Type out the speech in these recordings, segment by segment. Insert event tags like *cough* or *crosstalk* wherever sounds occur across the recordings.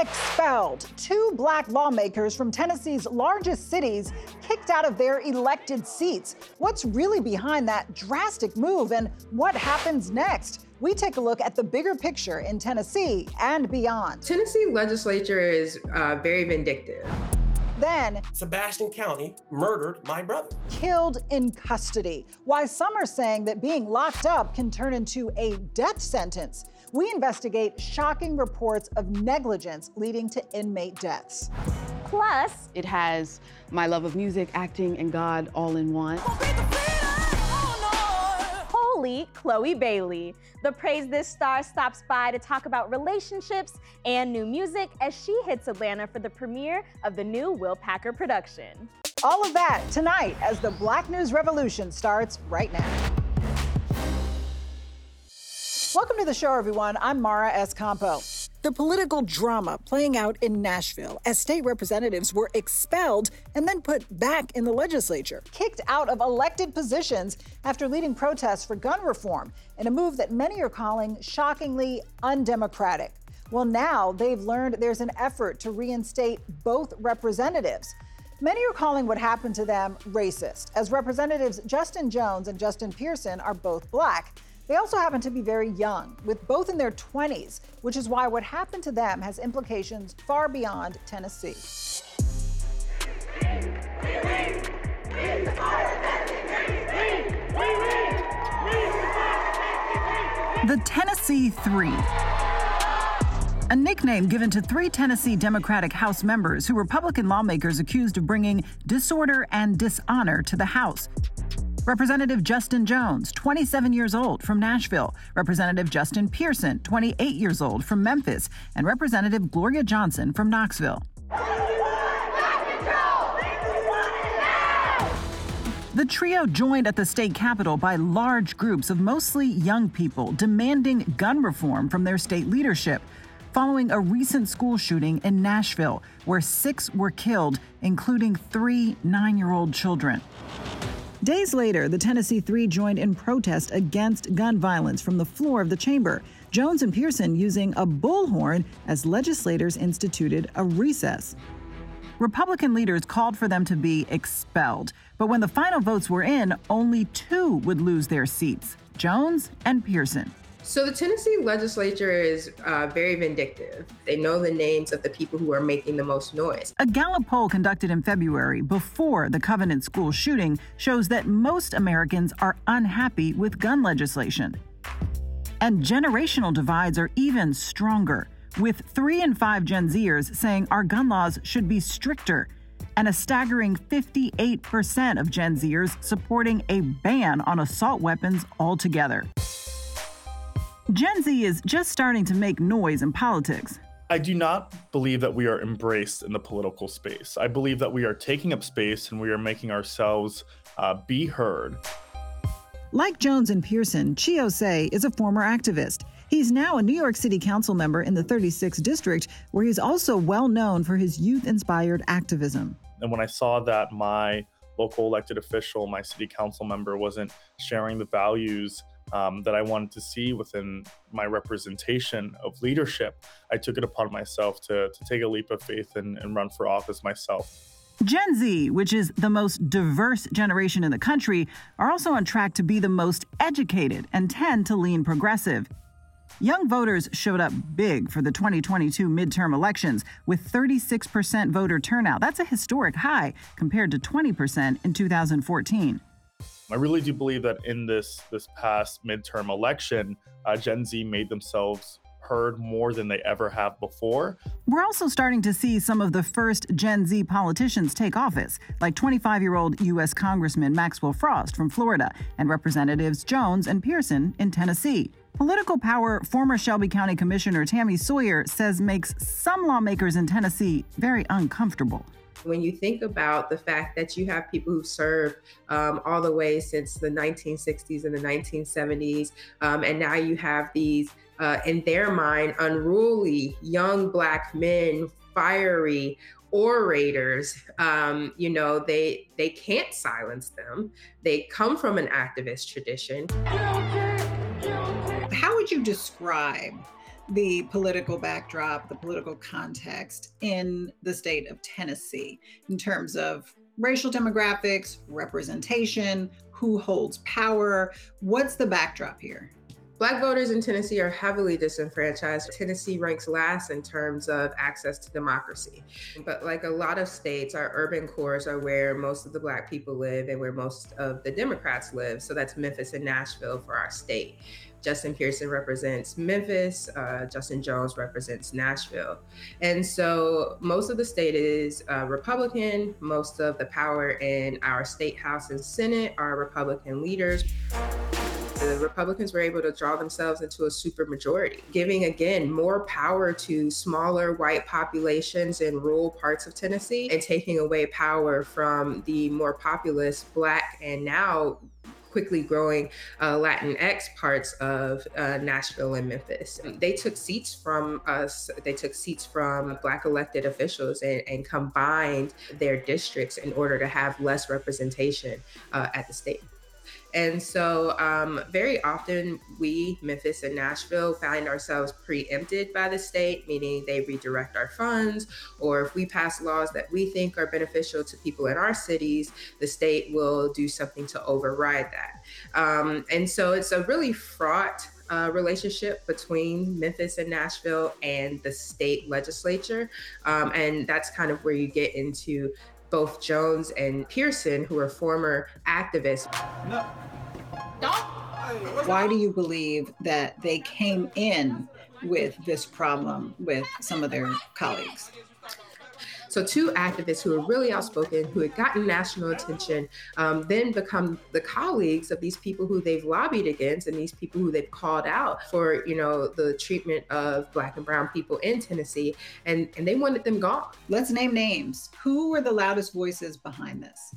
Expelled. Two black lawmakers from Tennessee's largest cities kicked out of their elected seats. What's really behind that drastic move and what happens next? We take a look at the bigger picture in Tennessee and beyond. Tennessee legislature is uh, very vindictive. Then, Sebastian County murdered my brother. killed in custody. Why some are saying that being locked up can turn into a death sentence. We investigate shocking reports of negligence leading to inmate deaths. Plus, it has my love of music, acting, and God all in one. Holy Chloe Bailey. The Praise This star stops by to talk about relationships and new music as she hits Atlanta for the premiere of the new Will Packer production. All of that tonight as the Black News Revolution starts right now. Welcome to the show, everyone. I'm Mara Schiavocampo. The political drama playing out in Nashville as state representatives were expelled and then put back in the legislature, kicked out of elected positions after leading protests for gun reform in a move that many are calling shockingly undemocratic. Well, now they've learned there's an effort to reinstate both representatives. Many are calling what happened to them racist, as Representatives Justin Jones and Justin Pearson are both black. They also happen to be very young, with both in their 20s, which is why what happened to them has implications far beyond Tennessee. The Tennessee Three. A nickname given to three Tennessee Democratic House members who Republican lawmakers accused of bringing disorder and dishonor to the House. Representative Justin Jones, 27 years old, from Nashville. Representative Justin Pearson, 28 years old, from Memphis. And Representative Gloria Johnson from Knoxville. The trio joined at the state capitol by large groups of mostly young people demanding gun reform from their state leadership following a recent school shooting in Nashville where six were killed, including three nine year old children. Days later, the Tennessee Three joined in protest against gun violence from the floor of the chamber. Jones and Pearson using a bullhorn as legislators instituted a recess. Republican leaders called for them to be expelled, but when the final votes were in, only two would lose their seats Jones and Pearson. So the Tennessee legislature is uh, very vindictive. They know the names of the people who are making the most noise. A Gallup poll conducted in February before the Covenant School shooting shows that most Americans are unhappy with gun legislation. And generational divides are even stronger, with three in five Gen Zers saying our gun laws should be stricter, and a staggering 58% of Gen Zers supporting a ban on assault weapons altogether. Gen Z is just starting to make noise in politics. I do not believe that we are embraced in the political space. I believe that we are taking up space and we are making ourselves uh, be heard. Like Jones and Pearson, Chi Ossé is a former activist. He's now a New York City Council member in the 36th District, where he's also well known for his youth inspired activism. And when I saw that my local elected official, my city council member, wasn't sharing the values um, that I wanted to see within my representation of leadership, I took it upon myself to, to take a leap of faith and, and run for office myself. Gen Z, which is the most diverse generation in the country, are also on track to be the most educated and tend to lean progressive. Young voters showed up big for the 2022 midterm elections with 36% voter turnout. That's a historic high compared to 20% in 2014. I really do believe that in this this past midterm election, uh, Gen Z made themselves heard more than they ever have before. We're also starting to see some of the first Gen Z politicians take office, like 25 year old U.S. Congressman Maxwell Frost from Florida and Representatives Jones and Pearson in Tennessee. Political power former Shelby County Commissioner Tami Sawyer says makes some lawmakers in Tennessee very uncomfortable. When you think about the fact that you have people who've served um, all the way since the 1960s and the 1970s, um, and now you have these, uh, in their mind, unruly young Black men, fiery, orators um, you know they they can't silence them. They come from an activist tradition. How would you describe the political backdrop, the political context in the state of Tennessee in terms of racial demographics, representation, who holds power. What's the backdrop here? Black voters in Tennessee are heavily disenfranchised. Tennessee ranks last in terms of access to democracy. But like a lot of states, our urban cores are where most of the Black people live and where most of the Democrats live. So that's Memphis and Nashville for our state. Justin Pearson represents Memphis, uh, Justin Jones represents Nashville. And so most of the state is uh, Republican. Most of the power in our state house and Senate are Republican leaders Republicans were able to draw themselves into a supermajority, giving again more power to smaller white populations in rural parts of Tennessee and taking away power from the more populous Black and now quickly growing uh, Latinx parts of uh, Nashville and Memphis. They took seats from us, they took seats from Black elected officials and, and combined their districts in order to have less representation uh, at the state. And so, um, very often, we, Memphis and Nashville, find ourselves preempted by the state, meaning they redirect our funds, or if we pass laws that we think are beneficial to people in our cities, the state will do something to override that. Um, and so, it's a really fraught uh, relationship between Memphis and Nashville and the state legislature. Um, and that's kind of where you get into both Jones and Pearson, who are former activists. No. Don't. Why do you believe that they came in with this problem with some of their colleagues? So, two activists who were really outspoken, who had gotten national attention, um, then become the colleagues of these people who they've lobbied against and these people who they've called out for, you know, the treatment of Black and Brown people in Tennessee, and and they wanted them gone. Let's name names. Who were the loudest voices behind this?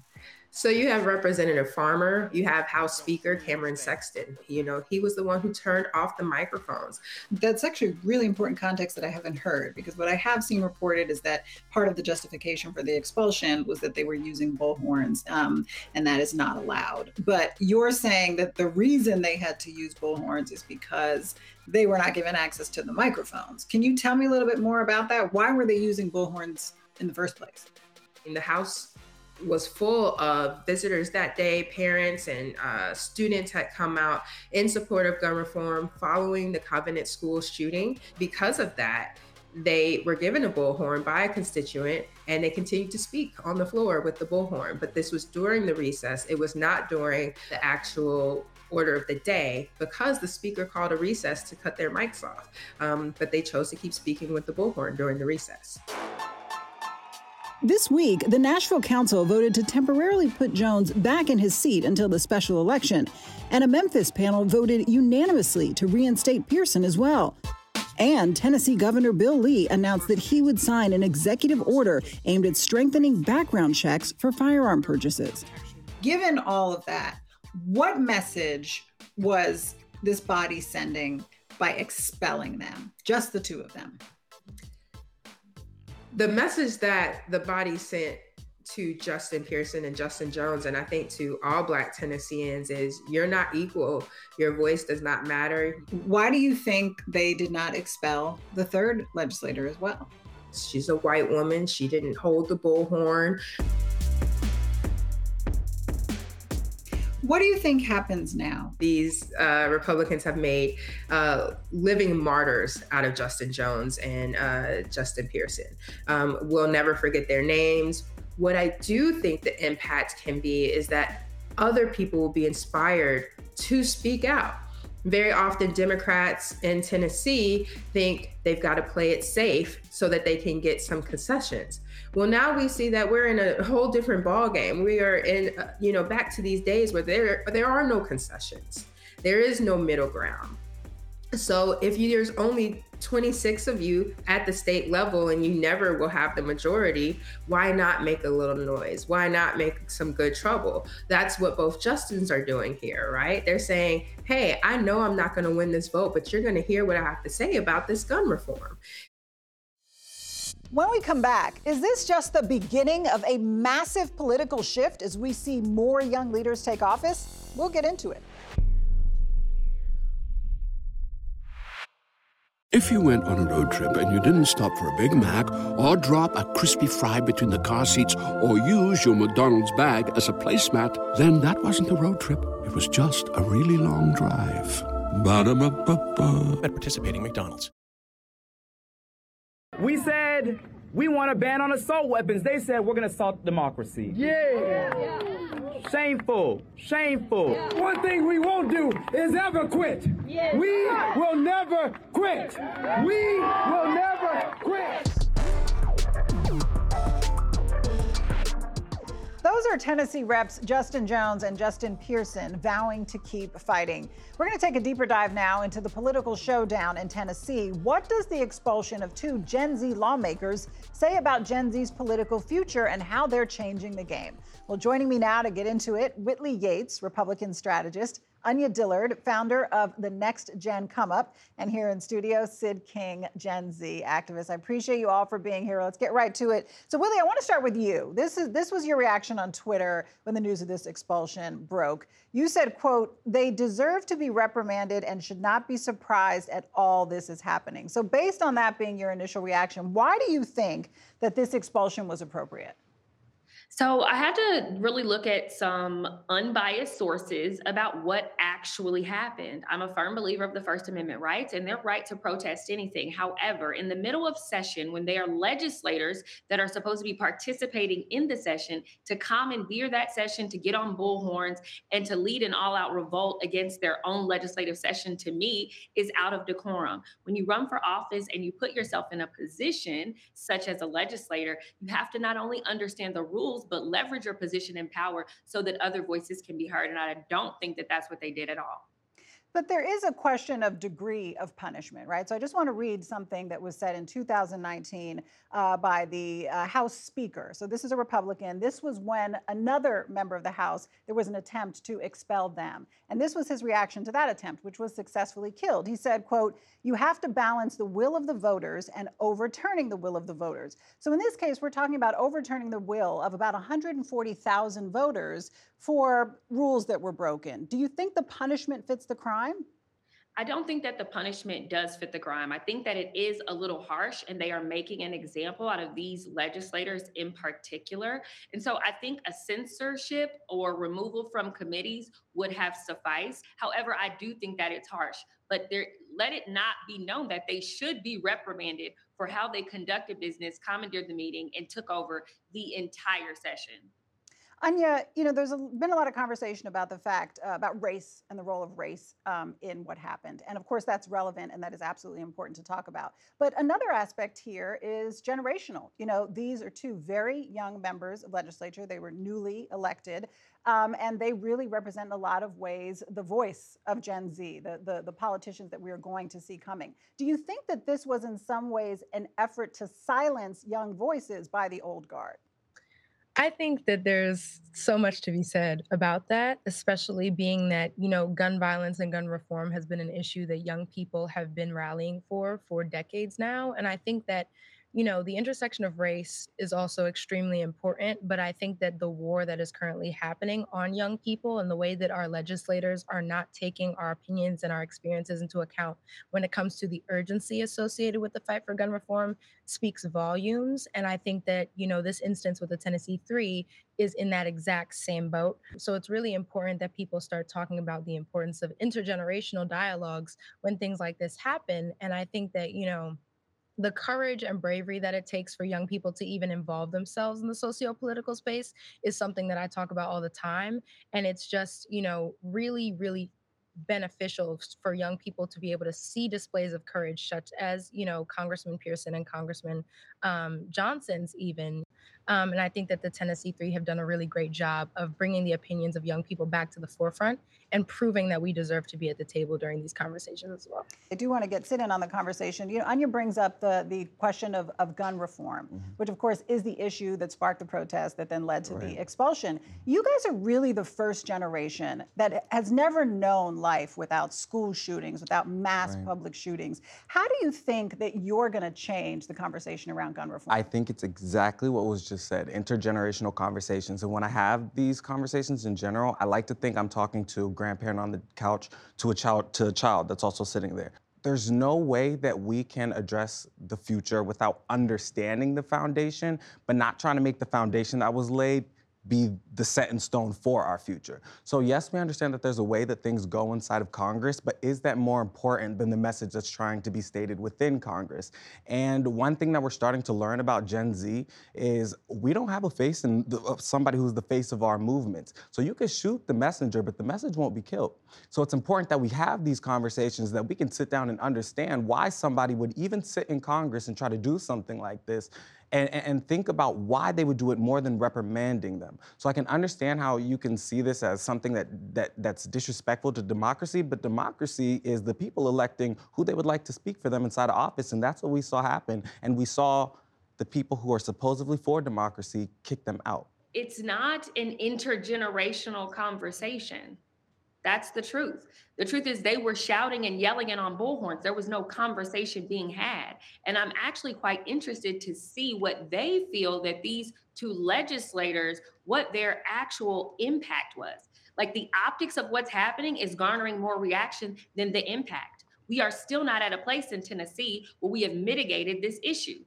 So you have Representative Farmer, you have House Speaker Cameron Sexton. You know, he was the one who turned off the microphones. That's actually really important context that I haven't heard because what I have seen reported is that part of the justification for the expulsion was that they were using bullhorns, um, and that is not allowed. But you're saying that the reason they had to use bullhorns is because they were not given access to the microphones. Can you tell me a little bit more about that? Why were they using bullhorns in the first place? In the House was full of visitors that day. Parents and uh, students had come out in support of gun reform following the Covenant School shooting. Because of that, they were given a bullhorn by a constituent and they continued to speak on the floor with the bullhorn. But this was during the recess, it was not during the actual order of the day because the speaker called a recess to cut their mics off. Um, but they chose to keep speaking with the bullhorn during the recess. This week, the Nashville Council voted to temporarily put Jones back in his seat until the special election, and a Memphis panel voted unanimously to reinstate Pearson as well. And Tennessee Governor Bill Lee announced that he would sign an executive order aimed at strengthening background checks for firearm purchases. Given all of that, what message was this body sending by expelling them, just the two of them? The message that the body sent to Justin Pearson and Justin Jones, and I think to all Black Tennesseans, is you're not equal. Your voice does not matter. Why do you think they did not expel the third legislator as well? She's a white woman. She didn't hold the bullhorn. What do you think happens now? These uh, Republicans have made uh, living martyrs out of Justin Jones and uh, Justin Pearson. Um, we'll never forget their names. What I do think the impact can be is that other people will be inspired to speak out very often Democrats in Tennessee think they've got to play it safe so that they can get some concessions. Well, now we see that we're in a whole different ball game. We are in, uh, you know, back to these days where there there are no concessions. There is no middle ground. So if you, there's only 26 of you at the state level and you never will have the majority, why not make a little noise? Why not make some good trouble? That's what both Justins are doing here, right? They're saying, hey, I know I'm not going to win this vote, but you're going to hear what I have to say about this gun reform. When we come back, is this just the beginning of a massive political shift as we see more young leaders take office? We'll get into it. If you went on a road trip and you didn't stop for a Big Mac or drop a crispy fry between the car seats or use your McDonald's bag as a placemat, then that wasn't a road trip. It was just a really long drive. Ba-da-ba-ba-ba. At participating McDonald's. We said we want a ban on assault weapons. They said we're going to assault democracy. Yeah. yeah. Shameful. Shameful. Yeah. One thing we won't do is ever quit. Yeah. We will never quit. We will never quit. Those are Tennessee reps Justin Jones and Justin Pearson vowing to keep fighting. We're going to take a deeper dive now into the political showdown in Tennessee. What does the expulsion of two Gen Z lawmakers say about Gen Z's political future and how they're changing the game? Well, joining me now to get into it, Whitley Yates, Republican strategist, Anya Dillard, founder of the Next Gen Come Up, and here in studio, Sid King, Gen Z activist. I appreciate you all for being here. Let's get right to it. So, Whitley, I want to start with you. This is this was your reaction on Twitter when the news of this expulsion broke. You said, "quote They deserve to be reprimanded and should not be surprised at all this is happening." So, based on that being your initial reaction, why do you think that this expulsion was appropriate? So I had to really look at some unbiased sources about what actually happened. I'm a firm believer of the First Amendment rights and their right to protest anything. However, in the middle of session, when they are legislators that are supposed to be participating in the session, to come and commandeer that session, to get on bullhorns, and to lead an all out revolt against their own legislative session, to me, is out of decorum. When you run for office and you put yourself in a position such as a legislator, you have to not only understand the rules but leverage your position and power so that other voices can be heard. And I don't think that that's what they did at all. But there is a question of degree of punishment, right? So I just want to read something that was said in 2019 uh, by the uh, House Speaker. So this is a Republican. This was when another member of the House, there was an attempt to expel them. And this was his reaction to that attempt, which was successfully killed. He said, quote, you have to balance the will of the voters and overturning the will of the voters. So in this case, we're talking about overturning the will of about 140,000 voters for rules that were broken. Do you think the punishment fits the crime? I don't think that the punishment does fit the crime. I think that it is a little harsh, and they are making an example out of these legislators in particular. And so I think a censorship or removal from committees would have sufficed. However, I do think that it's harsh, but there, let it not be known that they should be reprimanded for how they conducted business, commandeered the meeting, and took over the entire session. Anya, you know, there's a, been a lot of conversation about the fact uh, about race and the role of race um, in what happened. And of course, that's relevant and that is absolutely important to talk about. But another aspect here is generational. You know, these are two very young members of legislature. They were newly elected. Um, and they really represent in a lot of ways the voice of Gen Z, the, the, the politicians that we are going to see coming. Do you think that this was in some ways an effort to silence young voices by the old guard? I think that there's so much to be said about that, especially being that, you know, gun violence and gun reform has been an issue that young people have been rallying for for decades now. And I think that you know, the intersection of race is also extremely important. But I think that the war that is currently happening on young people and the way that our legislators are not taking our opinions and our experiences into account when it comes to the urgency associated with the fight for gun reform speaks volumes. And I think that, you know, this instance with the Tennessee Three is in that exact same boat. So it's really important that people start talking about the importance of intergenerational dialogues when things like this happen. And I think that, you know, the courage and bravery that it takes for young people to even involve themselves in the socio-political space is something that I talk about all the time and it's just you know really really beneficial for young people to be able to see displays of courage such as you know congressman pearson and congressman um, johnson's even Um, and I think that the Tennessee Three have done a really great job of bringing the opinions of young people back to the forefront and proving that we deserve to be at the table during these conversations as well. I do want to get Sid in on the conversation. You know, Anya brings up the the question of, of gun reform, mm-hmm. which of course is the issue that sparked the protest that then led to right. the expulsion. You guys are really the first generation that has never known life without school shootings, without mass right. public shootings. How do you think that you're going to change the conversation around gun reform? I think it's exactly what was just said, intergenerational conversations. And when I have these conversations in general, I like to think I'm talking to a grandparent on the couch to a child to a child that's also sitting there. There's no way that we can address the future without understanding the foundation, but not trying to make the foundation that was laid be the set in stone for our future. So yes, we understand that there's a way that things go inside of Congress, but is that more important than the message that's trying to be stated within Congress? And one thing that we're starting to learn about Gen Z is we don't have a face in the, somebody who's the face of our movements. So you can shoot the messenger, but the message won't be killed. So it's important that we have these conversations that we can sit down and understand why somebody would even sit in Congress and try to do something like this and, and think about why they would do it more than reprimanding them. So I can understand how you can see this as something that, that that's disrespectful to democracy, but democracy is the people electing who they would like to speak for them inside of office, and that's what we saw happen. And we saw the people who are supposedly for democracy kick them out. It's not an intergenerational conversation. That's the truth. The truth is, they were shouting and yelling and on bullhorns. There was no conversation being had. And I'm actually quite interested to see what they feel that these two legislators, what their actual impact was. Like the optics of what's happening is garnering more reaction than the impact. We are still not at a place in Tennessee where we have mitigated this issue,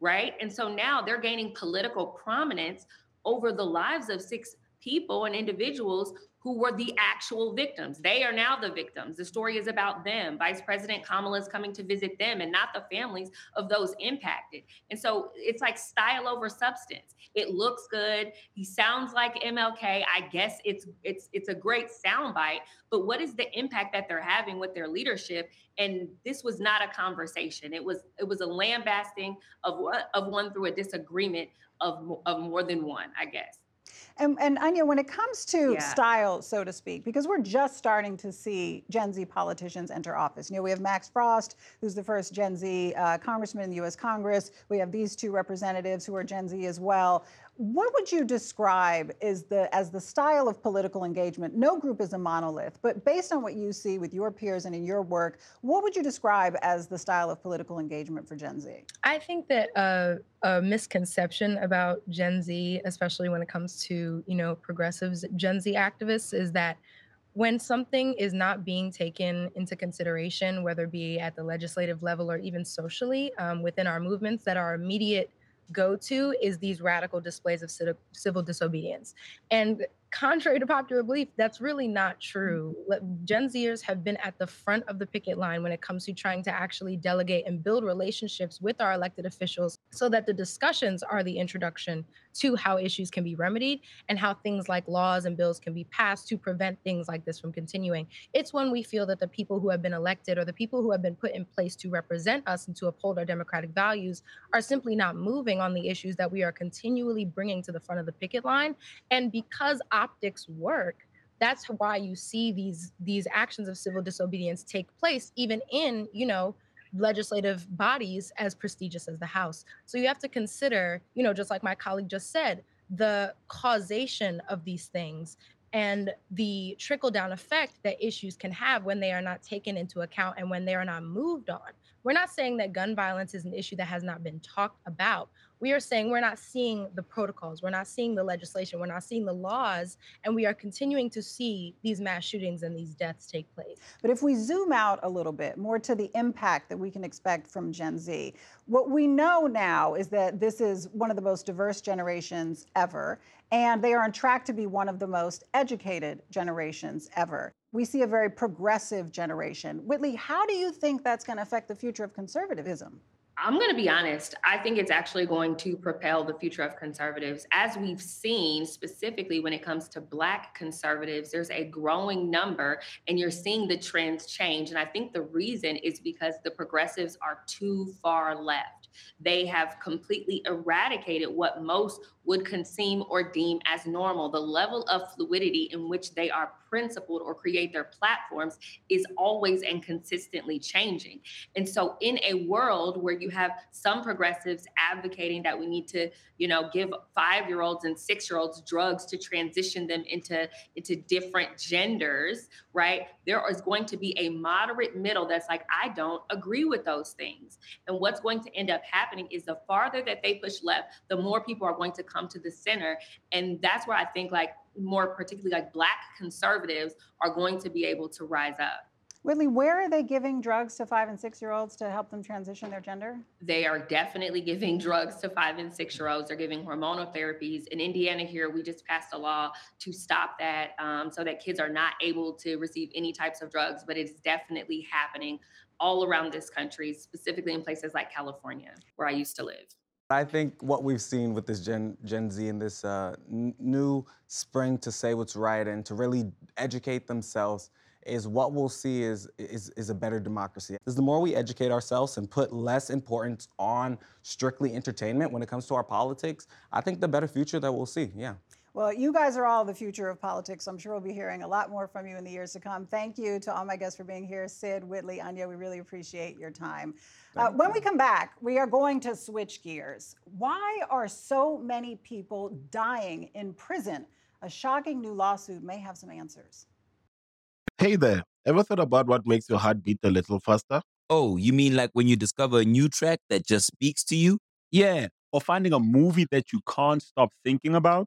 right? And so now they're gaining political prominence over the lives of six people and individuals who were the actual victims. They are now the victims. The story is about them. Vice President Kamala is coming to visit them and not the families of those impacted. And so it's like style over substance. It looks good. He sounds like MLK. I guess it's it's it's a great soundbite, but what is the impact that they're having with their leadership? And this was not a conversation. It was it was a lambasting of of one through a disagreement of of more than one, I guess. And, and Anya, when it comes to yeah. style, so to speak, because we're just starting to see Gen Z politicians enter office. You know, we have Max Frost, who's the first Gen Z uh, congressman in the U.S. Congress. We have these two representatives who are Gen Z as well. What would you describe as the as the style of political engagement? No group is a monolith, but based on what you see with your peers and in your work, what would you describe as the style of political engagement for Gen Z? I think that uh, a misconception about Gen Z, especially when it comes to you know progressives, Gen Z activists, is that when something is not being taken into consideration, whether it be at the legislative level or even socially um, within our movements, that our immediate go to is these radical displays of civil disobedience. And contrary to popular belief, that's really not true. Mm-hmm. Gen Zers have been at the front of the picket line when it comes to trying to actually delegate and build relationships with our elected officials so that the discussions are the introduction to how issues can be remedied and how things like laws and bills can be passed to prevent things like this from continuing. It's when we feel that the people who have been elected or the people who have been put in place to represent us and to uphold our democratic values are simply not moving on the issues that we are continually bringing to the front of the picket line. And because optics work, that's why you see these these actions of civil disobedience take place even in, you know, legislative bodies as prestigious as the House. So you have to consider, you know, just like my colleague just said, the causation of these things and the trickle down effect that issues can have when they are not taken into account and when they are not moved on. We're not saying that gun violence is an issue that has not been talked about we are saying we're not seeing the protocols, we're not seeing the legislation, we're not seeing the laws, and we are continuing to see these mass shootings and these deaths take place. But if we zoom out a little bit more to the impact that we can expect from Gen Z, what we know now is that this is one of the most diverse generations ever, and they are on track to be one of the most educated generations ever. We see a very progressive generation. Whitley, how do you think that's going to affect the future of conservatism? I'm going to be honest. I think it's actually going to propel the future of conservatives. As we've seen, specifically when it comes to Black conservatives, there's a growing number, and you're seeing the trends change. And I think the reason is because the progressives are too far left. They have completely eradicated what most would conceive or deem as normal. The level of fluidity in which they are principled or create their platforms is always and consistently changing. And so, in a world where you have some progressives advocating that we need to, you know, give five year olds and six year olds drugs to transition them into, into different genders, right? There is going to be a moderate middle that's like, I don't agree with those things. And what's going to end up happening is the farther that they push left, the more people are going to come to the center. And that's where I think like more particularly like black conservatives are going to be able to rise up. Whitley, where are they giving drugs to five and six year olds to help them transition their gender? They are definitely giving drugs to five and six year olds. They're giving hormonal therapies. In Indiana, here, we just passed a law to stop that um, so that kids are not able to receive any types of drugs, but it's definitely happening all around this country, specifically in places like California, where I used to live. I think what we've seen with this Gen, Gen Z and this uh, new spring to say what's right and to really educate themselves is what we'll see is, is, is a better democracy. Because the more we educate ourselves and put less importance on strictly entertainment when it comes to our politics, I think the better future that we'll see, yeah. Well, you guys are all the future of politics. I'm sure we'll be hearing a lot more from you in the years to come. Thank you to all my guests for being here. Sid, Whitley, Anya, we really appreciate your time. Uh, when we come back, we are going to switch gears. Why are so many people dying in prison? A shocking new lawsuit may have some answers. Hey there, ever thought about what makes your heart beat a little faster? Oh, you mean like when you discover a new track that just speaks to you? Yeah, or finding a movie that you can't stop thinking about?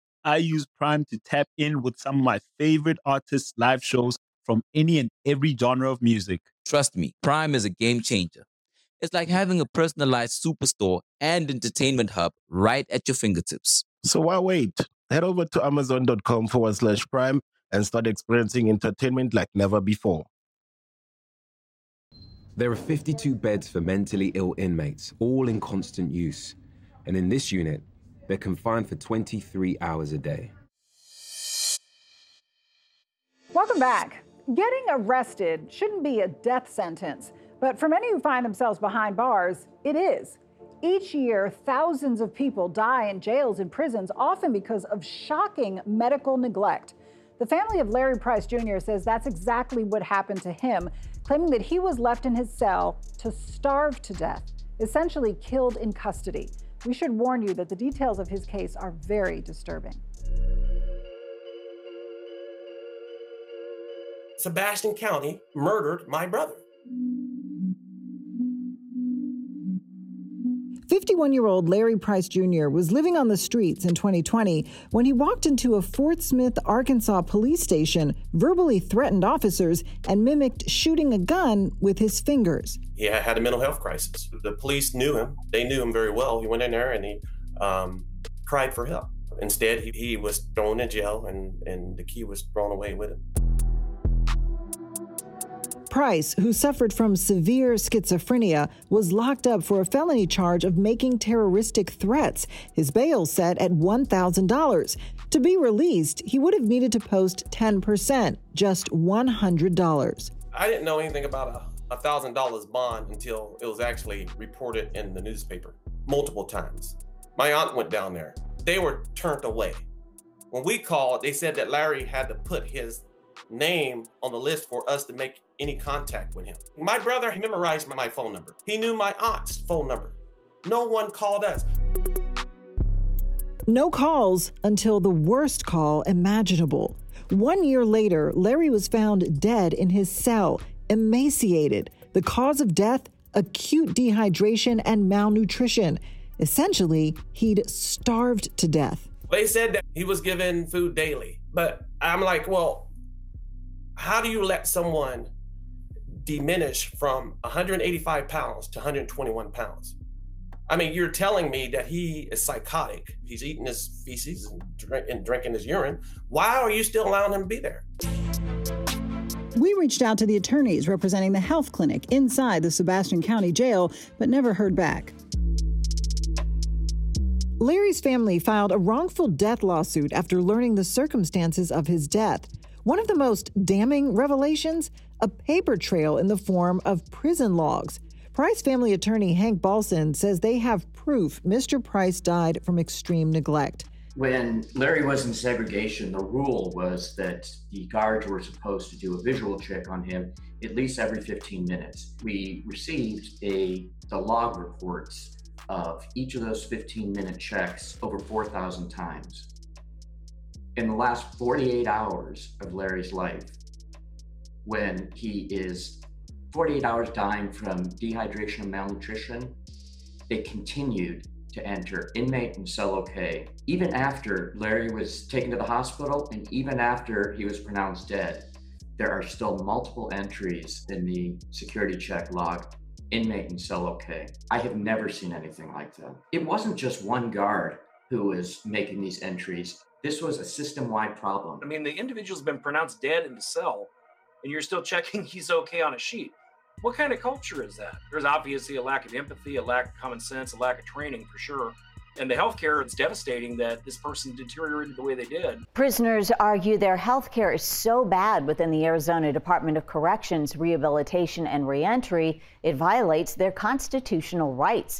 I use Prime to tap in with some of my favorite artists' live shows from any and every genre of music. Trust me, Prime is a game changer. It's like having a personalized superstore and entertainment hub right at your fingertips. So why wait? Head over to amazon.com forward slash prime and start experiencing entertainment like never before. There are 52 beds for mentally ill inmates, all in constant use. And in this unit, they're confined for 23 hours a day. Welcome back. Getting arrested shouldn't be a death sentence, but for many who find themselves behind bars, it is. Each year, thousands of people die in jails and prisons, often because of shocking medical neglect. The family of Larry Price Jr. says that's exactly what happened to him, claiming that he was left in his cell to starve to death, essentially killed in custody. We should warn you that the details of his case are very disturbing. Sebastian County murdered my brother. 51 year old Larry Price Jr. was living on the streets in 2020 when he walked into a Fort Smith, Arkansas police station, verbally threatened officers, and mimicked shooting a gun with his fingers. He had a mental health crisis. The police knew him, they knew him very well. He went in there and he um, cried for help. Instead, he, he was thrown in jail and, and the key was thrown away with him. Price, who suffered from severe schizophrenia, was locked up for a felony charge of making terroristic threats. His bail set at $1,000. To be released, he would have needed to post 10%, just $100. I didn't know anything about a $1,000 bond until it was actually reported in the newspaper multiple times. My aunt went down there. They were turned away. When we called, they said that Larry had to put his name on the list for us to make any contact with him. My brother memorized my phone number. He knew my aunt's phone number. No one called us. No calls until the worst call imaginable. One year later, Larry was found dead in his cell, emaciated. The cause of death? Acute dehydration and malnutrition. Essentially, he'd starved to death. They said that he was given food daily, but I'm like, well, how do you let someone diminish from 185 pounds to 121 pounds? I mean, you're telling me that he is psychotic. He's eating his feces and, drink, and drinking his urine. Why are you still allowing him to be there? We reached out to the attorneys representing the health clinic inside the Sebastian County Jail, but never heard back. Larry's family filed a wrongful death lawsuit after learning the circumstances of his death. One of the most damning revelations a paper trail in the form of prison logs. Price family attorney Hank Balson says they have proof Mr. Price died from extreme neglect. When Larry was in segregation, the rule was that the guards were supposed to do a visual check on him at least every 15 minutes. We received a the log reports of each of those 15 minute checks over 4,000 times. In the last 48 hours of Larry's life, when he is 48 hours dying from dehydration and malnutrition, they continued to enter inmate and cell OK, even after Larry was taken to the hospital and even after he was pronounced dead. There are still multiple entries in the security check log inmate and cell OK. I have never seen anything like that. It wasn't just one guard who was making these entries. This was a system-wide problem. I mean, the individual's been pronounced dead in the cell, and you're still checking *laughs* he's okay on a sheet. What kind of culture is that? There's obviously a lack of empathy, a lack of common sense, a lack of training for sure. And the healthcare, it's devastating that this person deteriorated the way they did. Prisoners argue their health care is so bad within the Arizona Department of Corrections Rehabilitation and Reentry, it violates their constitutional rights.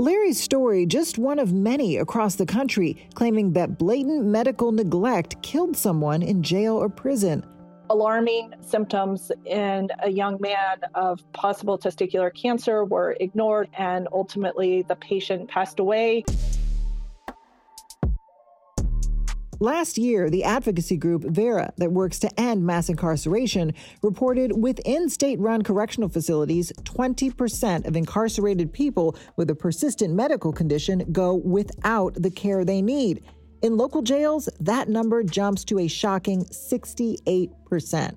Larry's story, just one of many across the country, claiming that blatant medical neglect killed someone in jail or prison alarming symptoms in a young man of possible testicular cancer were ignored, and ultimately the patient passed away. Last year, the advocacy group VERA, that works to end mass incarceration, reported within state run correctional facilities, 20% of incarcerated people with a persistent medical condition go without the care they need. In local jails, that number jumps to a shocking 68%.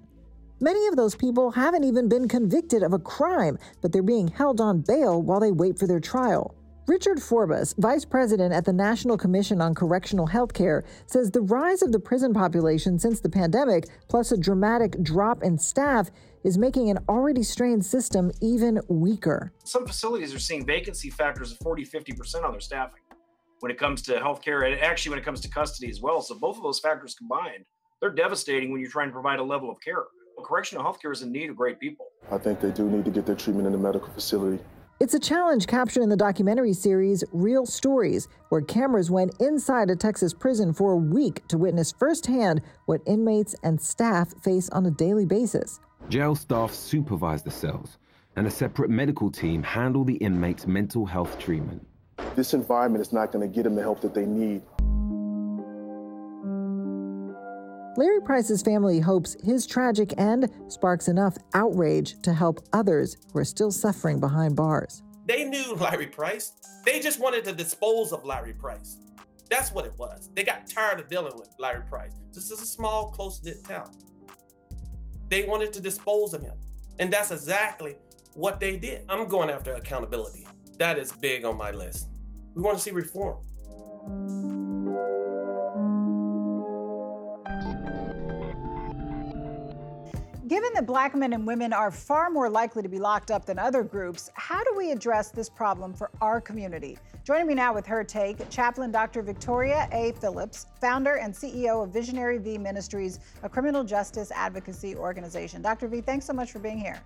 Many of those people haven't even been convicted of a crime, but they're being held on bail while they wait for their trial. Richard Forbes, vice president at the National Commission on Correctional Health Care, says the rise of the prison population since the pandemic, plus a dramatic drop in staff, is making an already strained system even weaker. Some facilities are seeing vacancy factors of 40, 50% on their staffing when it comes to healthcare and actually when it comes to custody as well. So both of those factors combined, they're devastating when you're trying to provide a level of care. Well, correctional healthcare is in need of great people. I think they do need to get their treatment in the medical facility. It's a challenge captured in the documentary series Real Stories, where cameras went inside a Texas prison for a week to witness firsthand what inmates and staff face on a daily basis. Jail staff supervise the cells, and a separate medical team handle the inmates' mental health treatment. This environment is not going to get them the help that they need. Larry Price's family hopes his tragic end sparks enough outrage to help others who are still suffering behind bars. They knew *laughs* Larry Price. They just wanted to dispose of Larry Price. That's what it was. They got tired of dealing with Larry Price. This is a small, close knit town. They wanted to dispose of him. And that's exactly what they did. I'm going after accountability. That is big on my list. We want to see reform. Given that black men and women are far more likely to be locked up than other groups, how do we address this problem for our community? Joining me now with her take, Chaplain Dr. Victoria A. Phillips, founder and CEO of Visionary V Ministries, a criminal justice advocacy organization. Dr. V, thanks so much for being here.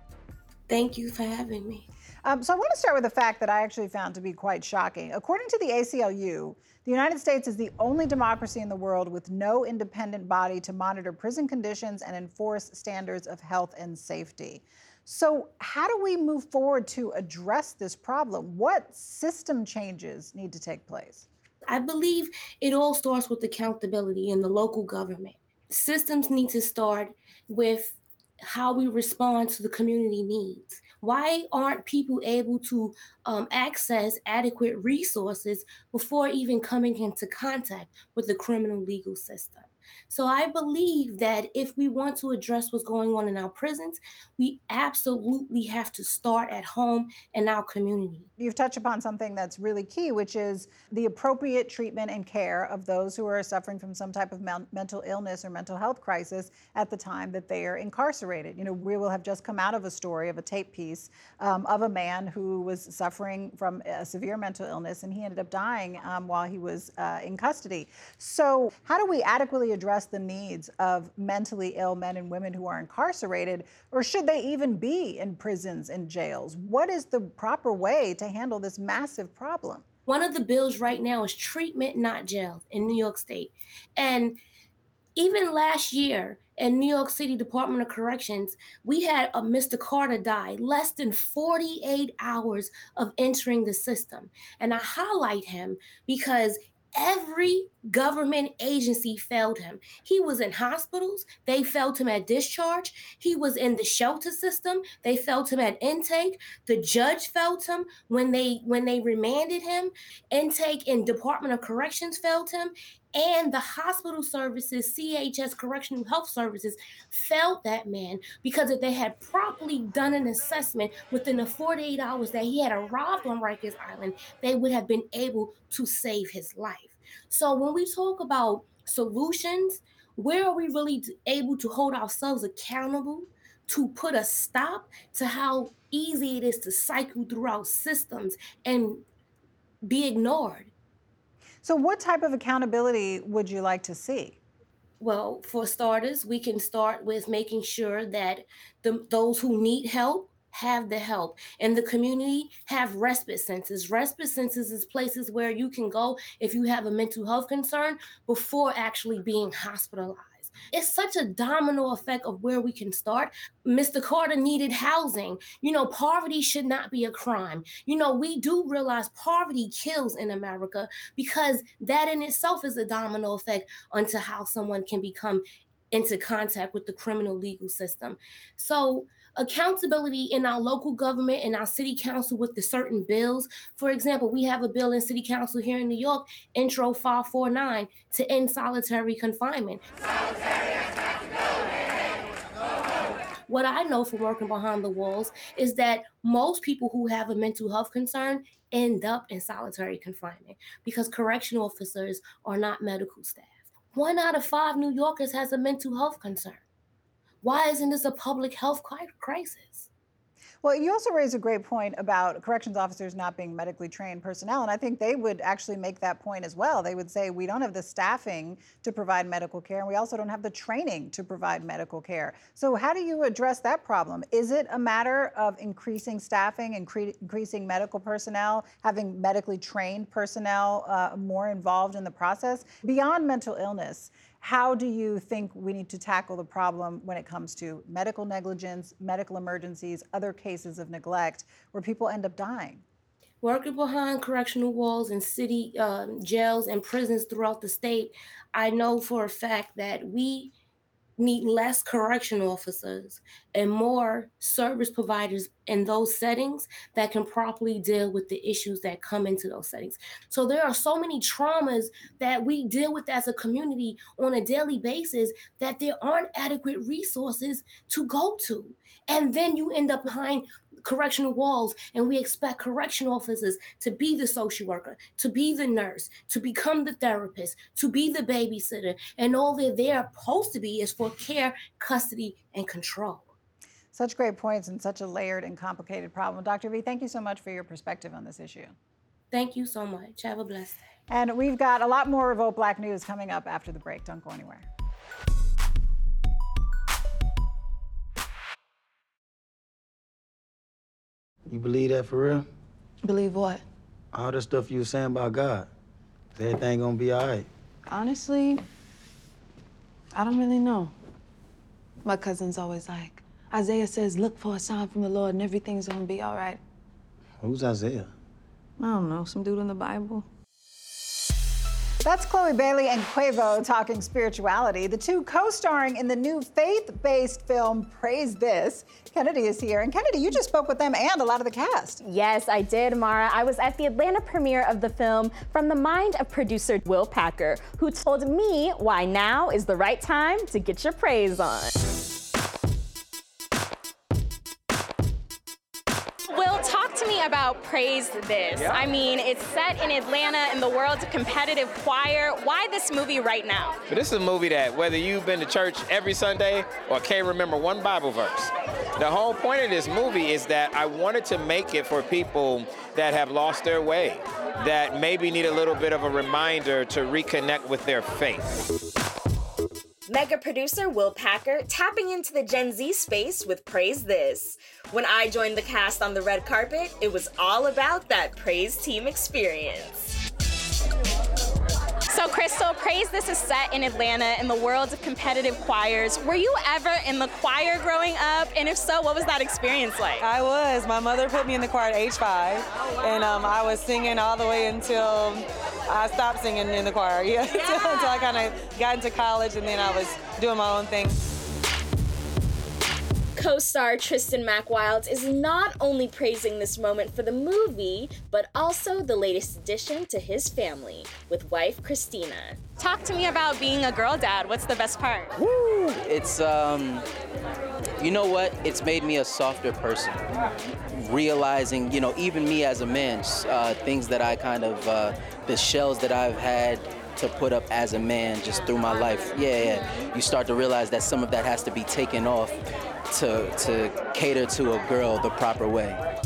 Thank you for having me. Um, so I want to start with a fact that I actually found to be quite shocking. According to the ACLU, the United States is the only democracy in the world with no independent body to monitor prison conditions and enforce standards of health and safety. So, how do we move forward to address this problem? What system changes need to take place? I believe it all starts with accountability in the local government. Systems need to start with how we respond to the community needs. Why aren't people able to um, access adequate resources before even coming into contact with the criminal legal system? So I believe that if we want to address what's going on in our prisons, we absolutely have to start at home and our community. You've touched upon something that's really key, which is the appropriate treatment and care of those who are suffering from some type of mental illness or mental health crisis at the time that they are incarcerated. You know, we will have just come out of a story of a tape piece um, of a man who was suffering from a severe mental illness and he ended up dying um, while he was uh, in custody. So, how do we adequately address the needs of mentally ill men and women who are incarcerated, or should they even be in prisons and jails? What is the proper way to handle this massive problem? One of the bills right now is treatment, not jail, in New York State. And even last year in New York City Department of Corrections, we had a Mr. Carter die less than 48 hours of entering the system. And I highlight him because every government agency failed him. He was in hospitals, they failed him at discharge. He was in the shelter system, they failed him at intake. The judge failed him when they when they remanded him. Intake and Department of Corrections failed him and the hospital services, CHS Correctional Health Services, failed that man because if they had properly done an assessment within the 48 hours that he had arrived on Rikers Island, they would have been able to save his life. So when we talk about solutions, where are we really able to hold ourselves accountable to put a stop to how easy it is to cycle throughout systems and be ignored? So, what type of accountability would you like to see? Well, for starters, we can start with making sure that the, those who need help have the help and the community have respite centers respite centers is places where you can go if you have a mental health concern before actually being hospitalized it's such a domino effect of where we can start. Mr. Carter needed housing. You know, poverty should not be a crime. You know, we do realize poverty kills in America because that in itself is a domino effect onto how someone can become into contact with the criminal legal system. So, accountability in our local government and our city council with the certain bills. For example, we have a bill in city council here in New York, Intro 549, to end solitary confinement. what I know from working behind the walls is that most people who have a mental health concern end up in solitary confinement because correctional officers are not medical staff. One out of five New Yorkers has a mental health concern. Why isn't this a public health crisis? Well, you also raise a great point about corrections officers not being medically trained personnel, and I think they would actually make that point as well. They would say we don't have the staffing to provide medical care, and we also don't have the training to provide medical care. So, how do you address that problem? Is it a matter of increasing staffing, incre- increasing medical personnel, having medically trained personnel uh, more involved in the process? Beyond mental illness, how do you think we need to tackle the problem when it comes to medical negligence, medical emergencies, other cases of neglect where people end up dying? Working behind correctional walls in city um, jails and prisons throughout the state, I know for a fact that we need less correction officers and more service providers in those settings that can properly deal with the issues that come into those settings. So there are so many traumas that we deal with as a community on a daily basis that there aren't adequate resources to go to. And then you end up behind correctional walls and we expect correctional officers to be the social worker, to be the nurse, to become the therapist, to be the babysitter. And all that they're supposed to be is for care, custody, and control. Such great points and such a layered and complicated problem. Dr. V, thank you so much for your perspective on this issue. Thank you so much. Have a blessed day. And we've got a lot more Revolt Black news coming up after the break. Don't go anywhere. You believe that for real? Believe what? All the stuff you were saying about God. Is everything gonna be all right? Honestly, I don't really know. My cousin's always like, Isaiah says, look for a sign from the Lord and everything's gonna be all right. Who's Isaiah? I don't know, some dude in the Bible. That's Chloe Bailey and Quavo talking spirituality. The two co starring in the new faith based film Praise This. Kennedy is here. And Kennedy, you just spoke with them and a lot of the cast. Yes, I did, Mara. I was at the Atlanta premiere of the film from the mind of producer Will Packer, who told me why now is the right time to get your praise on. About Praise This. Yeah. I mean, it's set in Atlanta in the world's competitive choir. Why this movie right now? But this is a movie that whether you've been to church every Sunday or can't remember one Bible verse, the whole point of this movie is that I wanted to make it for people that have lost their way, that maybe need a little bit of a reminder to reconnect with their faith. Mega producer Will Packer tapping into the Gen Z space with Praise This. When I joined the cast on the red carpet, it was all about that Praise Team experience. So, Crystal, Praise This is set in Atlanta in the world of competitive choirs. Were you ever in the choir growing up? And if so, what was that experience like? I was. My mother put me in the choir at age five, and um, I was singing all the way until I stopped singing in the choir. *laughs* Yeah, until, until I kind of got into college, and then I was doing my own thing. Co star Tristan Mack Wilds is not only praising this moment for the movie, but also the latest addition to his family with wife Christina. Talk to me about being a girl dad. What's the best part? Woo! It's um, you know what? It's made me a softer person. Realizing, you know, even me as a man, uh, things that I kind of, uh, the shells that I've had to put up as a man just through my life. Yeah, yeah. You start to realize that some of that has to be taken off to to cater to a girl the proper way.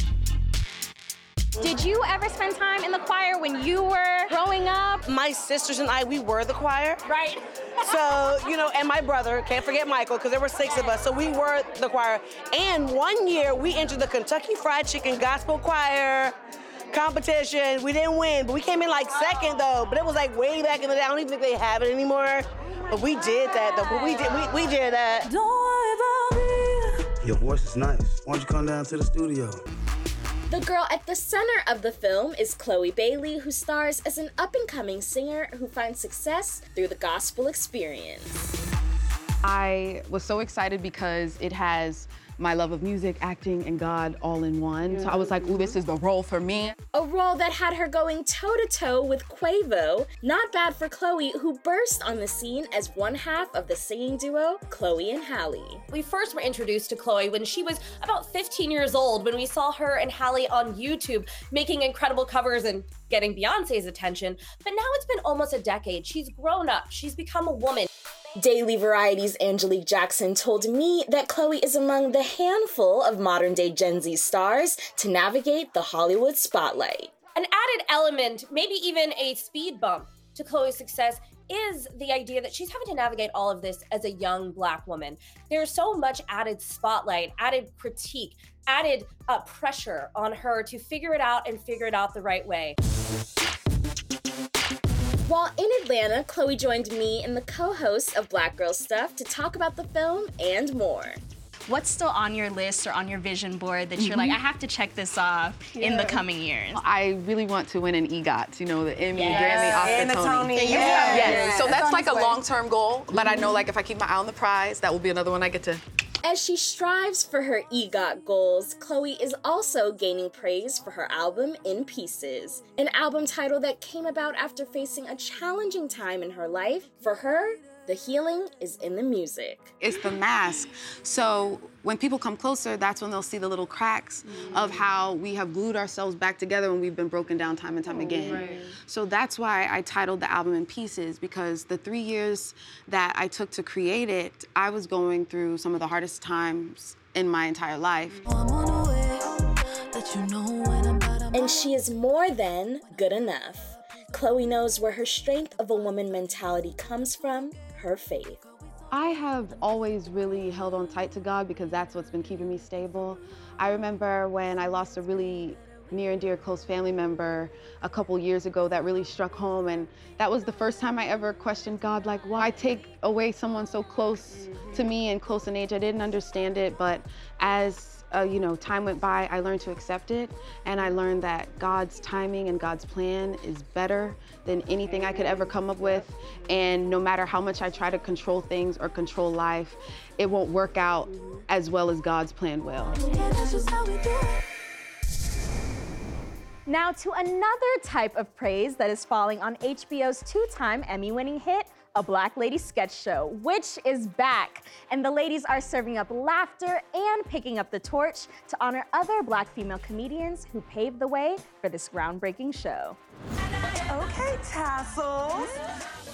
Did you ever spend time in the choir when you were growing up? My sisters and I, we were the choir. Right. *laughs* So, you know, and my brother, can't forget Michael, because there were six of us, so we were the choir. And one year we entered the Kentucky Fried Chicken Gospel Choir competition. We didn't win, but we came in like second though. But it was like way back in the day. I don't even think they have it anymore. But we did that though. But we did we, we did that. Your voice is nice. Why don't you come down to the studio? The girl at the center of the film is Chloe Bailey, who stars as an up and coming singer who finds success through the gospel experience. I was so excited because it has my love of music, acting, and God all in one. So I was like, ooh, this is the mm-hmm. role for me. A role that had her going toe to toe with Quavo. Not bad for Chloe, who burst on the scene as one half of the singing duo, Chloe and Halle. We first were introduced to Chloe when she was about 15 years old, when we saw her and Halle on YouTube making incredible covers and getting Beyonce's attention. But now it's been almost a decade. She's grown up, she's become a woman. Daily Variety's Angelique Jackson told me that Chloe is among the handful of modern day Gen Z stars to navigate the Hollywood spotlight. An added element, maybe even a speed bump to Chloe's success is the idea that she's having to navigate all of this as a young black woman. There's so much added spotlight, added critique, added uh, pressure on her to figure it out and figure it out the right way. While in Atlanta, Chloe joined me and the co hosts of Black Girl Stuff to talk about the film and more. What's still on your list or on your vision board that you're like, Mhm. I have to check this off in the coming years? I really want to win an EGOT, you know, the Emmy, Yes. Grammy, Oscar, And the Tony, Yes. yes. Yes. So That's that's like a long-term goal, but I know like if I keep my eye on the prize, that will be another one I get to As she strives for her EGOT goals, Chloe is also gaining praise for her album In Pieces, an album title that came about after facing a challenging time in her life. For her, the healing is in the music. It's the mask. So when people come closer, that's when they'll see the little cracks mm-hmm. of how we have glued ourselves back together when we've been broken down time and time oh, again. right. So that's why I titled the album In Pieces because the three years that I took to create it, I was going through some of the hardest times in my entire life. And she is more than good enough. Chloe knows where her strength of a woman mentality comes from her faith. I have always really held on tight to God because that's what's been keeping me stable. I remember when I lost a really near and dear close family member a couple years ago that really struck home and that was the first time I ever questioned God like why take away someone so close to me and close in age I didn't understand it but as uh, you know, time went by, I learned to accept it, and I learned that God's timing and God's plan is better than anything I could ever come up with. And no matter how much I try to control things or control life, it won't work out as well as God's plan will. Now to another type of praise that is falling on HBO's two-time Emmy-winning hit, A Black Lady Sketch Show, which is back. And the ladies are serving up laughter and picking up the torch to honor other black female comedians who paved the way for this groundbreaking show. Okay, tassels.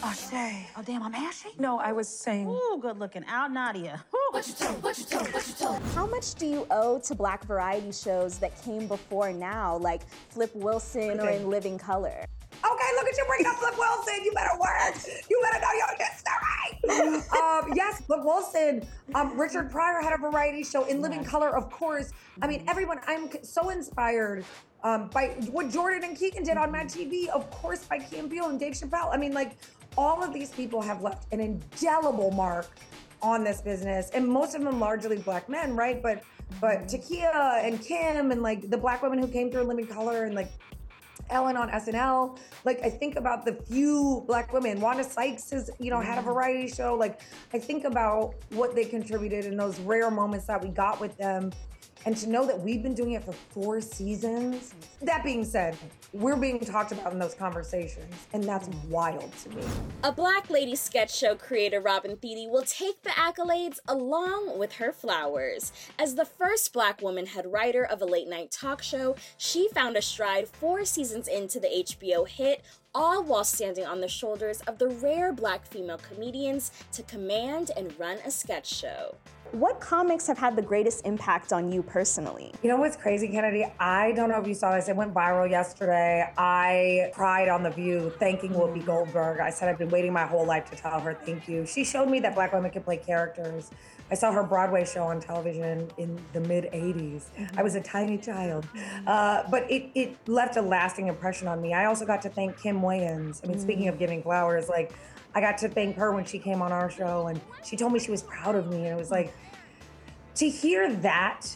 Oh, Shay. Oh, damn, I'm ashy? No, I was saying. Ooh, good looking out, Nadia. What you told, what you told, what you told. How much do you owe to black variety shows that came before now, like Flip Wilson or In Living Color? Okay, look at you bringing up Flip Wilson. You better work. You better know your history. um, yes, Flip Wilson. Um, Richard Pryor had a variety show in Living Color, of course. I mean, everyone. I'm so inspired um, by what Jordan and Keegan did on Mad TV. Of course, by Key and and Dave Chappelle. I mean, like all of these people have left an indelible mark on this business, and most of them largely black men, right? But but T'Keyah and Kim and like the black women who came through Living Color and like Ellen on SNL. Like I think about the few black women. Wanda Sykes has, you know, had a mm-hmm. variety show. Like I think about what they contributed in those rare moments that we got with them. And to know that we've been doing it for four seasons. That being said, we're being talked about in those conversations. And that's wild to me. A Black Lady sketch show creator Robin Thede will take the accolades along with her flowers. As the first black woman head writer of a late night talk show, she found a stride four seasons into the HBO hit, all while standing on the shoulders of the rare black female comedians to command and run a sketch show. What comics have had the greatest impact on you personally? You know what's crazy, Kennedy? I don't know if you saw this. It went viral yesterday. I cried on The View thanking mm-hmm. Whoopi Goldberg. I said I've been waiting my whole life to tell her thank you. She showed me that black women can play characters. I saw her Broadway show on television in the mid 80s. I was a tiny child. Uh, but it, it left a lasting impression on me. I also got to thank Kim Wayans. I mean, speaking of giving flowers, like, I got to thank her when she came on our show and she told me she was proud of me. And it was like, to hear that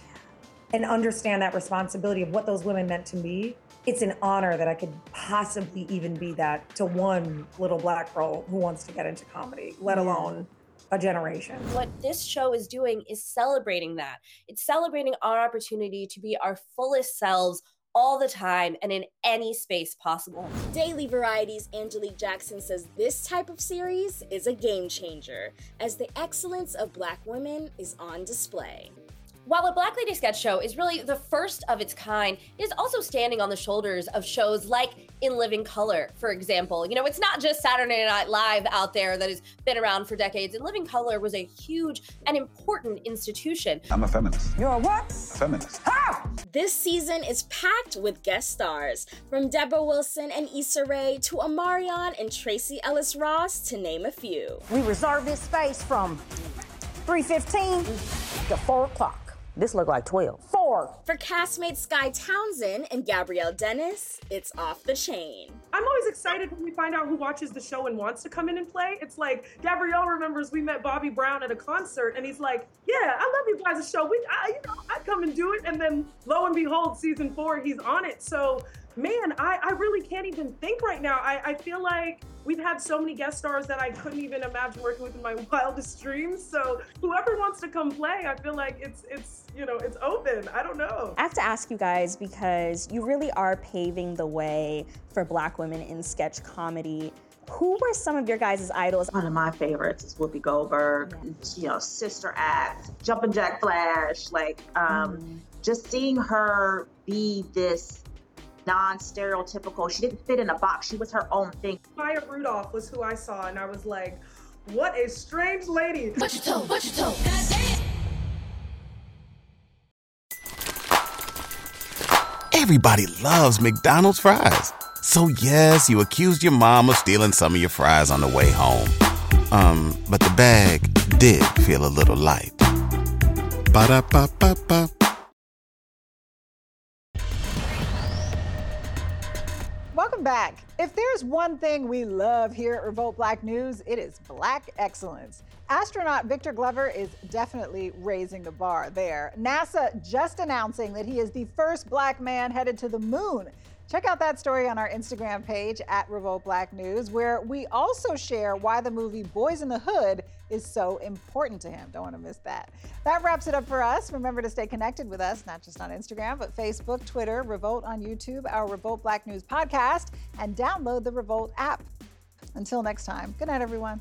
and understand that responsibility of what those women meant to me, it's an honor that I could possibly even be that to one little black girl who wants to get into comedy, let alone a generation. What this show is doing is celebrating that. It's celebrating our opportunity to be our fullest selves all the time and in any space possible. Daily Variety's Angelique Jackson says this type of series is a game changer, as the excellence of black women is on display. While a Black Lady sketch show is really the first of its kind, it is also standing on the shoulders of shows like In Living Color, for example. You know, it's not just Saturday Night Live out there that has been around for decades. In Living Color was a huge and important institution. I'm a feminist. You're a what? A feminist. This season is packed with guest stars, from Debra Wilson and Issa Rae to Omarion and Tracee Ellis Ross, to name a few. We reserve this space from 315 to 4 o'clock. This look like 12. 4. For castmates Skye Townsend and Gabrielle Dennis, it's off the chain. I'm always excited when we find out who watches the show and wants to come in and play. It's like Gabrielle remembers we met Bobby Brown at a concert, and he's like, "Yeah, I love you guys' show. We, I, you know, I'd come and do it." And then lo and behold, season four, he's on it. So, man, I, I really can't even think right now. I, I feel like we've had so many guest stars that I couldn't even imagine working with in my *laughs* wildest dreams. So, whoever wants to come play, I feel like it's it's you know it's open. I don't know. I have to ask you guys because you really are paving the way for black women in sketch comedy. Who were some of your guys' idols? One of my favorites is Whoopi Goldberg. You know, Sister Act, Jumpin' Jack Flash. Like, um, just seeing her be this non-stereotypical. She didn't fit in a box. She was her own thing. Maya Rudolph was who I saw, and I was like, what a strange lady. What you told, what you told. Everybody loves McDonald's fries. So yes, you accused your mom of stealing some of your fries on the way home. Um, but the bag did feel a little light. Ba-da-ba-ba-ba. Welcome back. If there's one thing we love here at Revolt Black News, it is black excellence. astronaut Victor Glover is definitely raising the bar there. NASA just announcing that he is the first black man headed to the moon. Check out that story on our Instagram page at Revolt Black News, where we also share why the movie Boyz n the Hood is so important to him. Don't want to miss that. That wraps it up for us. Remember to stay connected with us, not just on Instagram, but Facebook, Twitter, Revolt on YouTube, our Revolt Black News podcast, and download the Revolt app. Until next time, good night, everyone.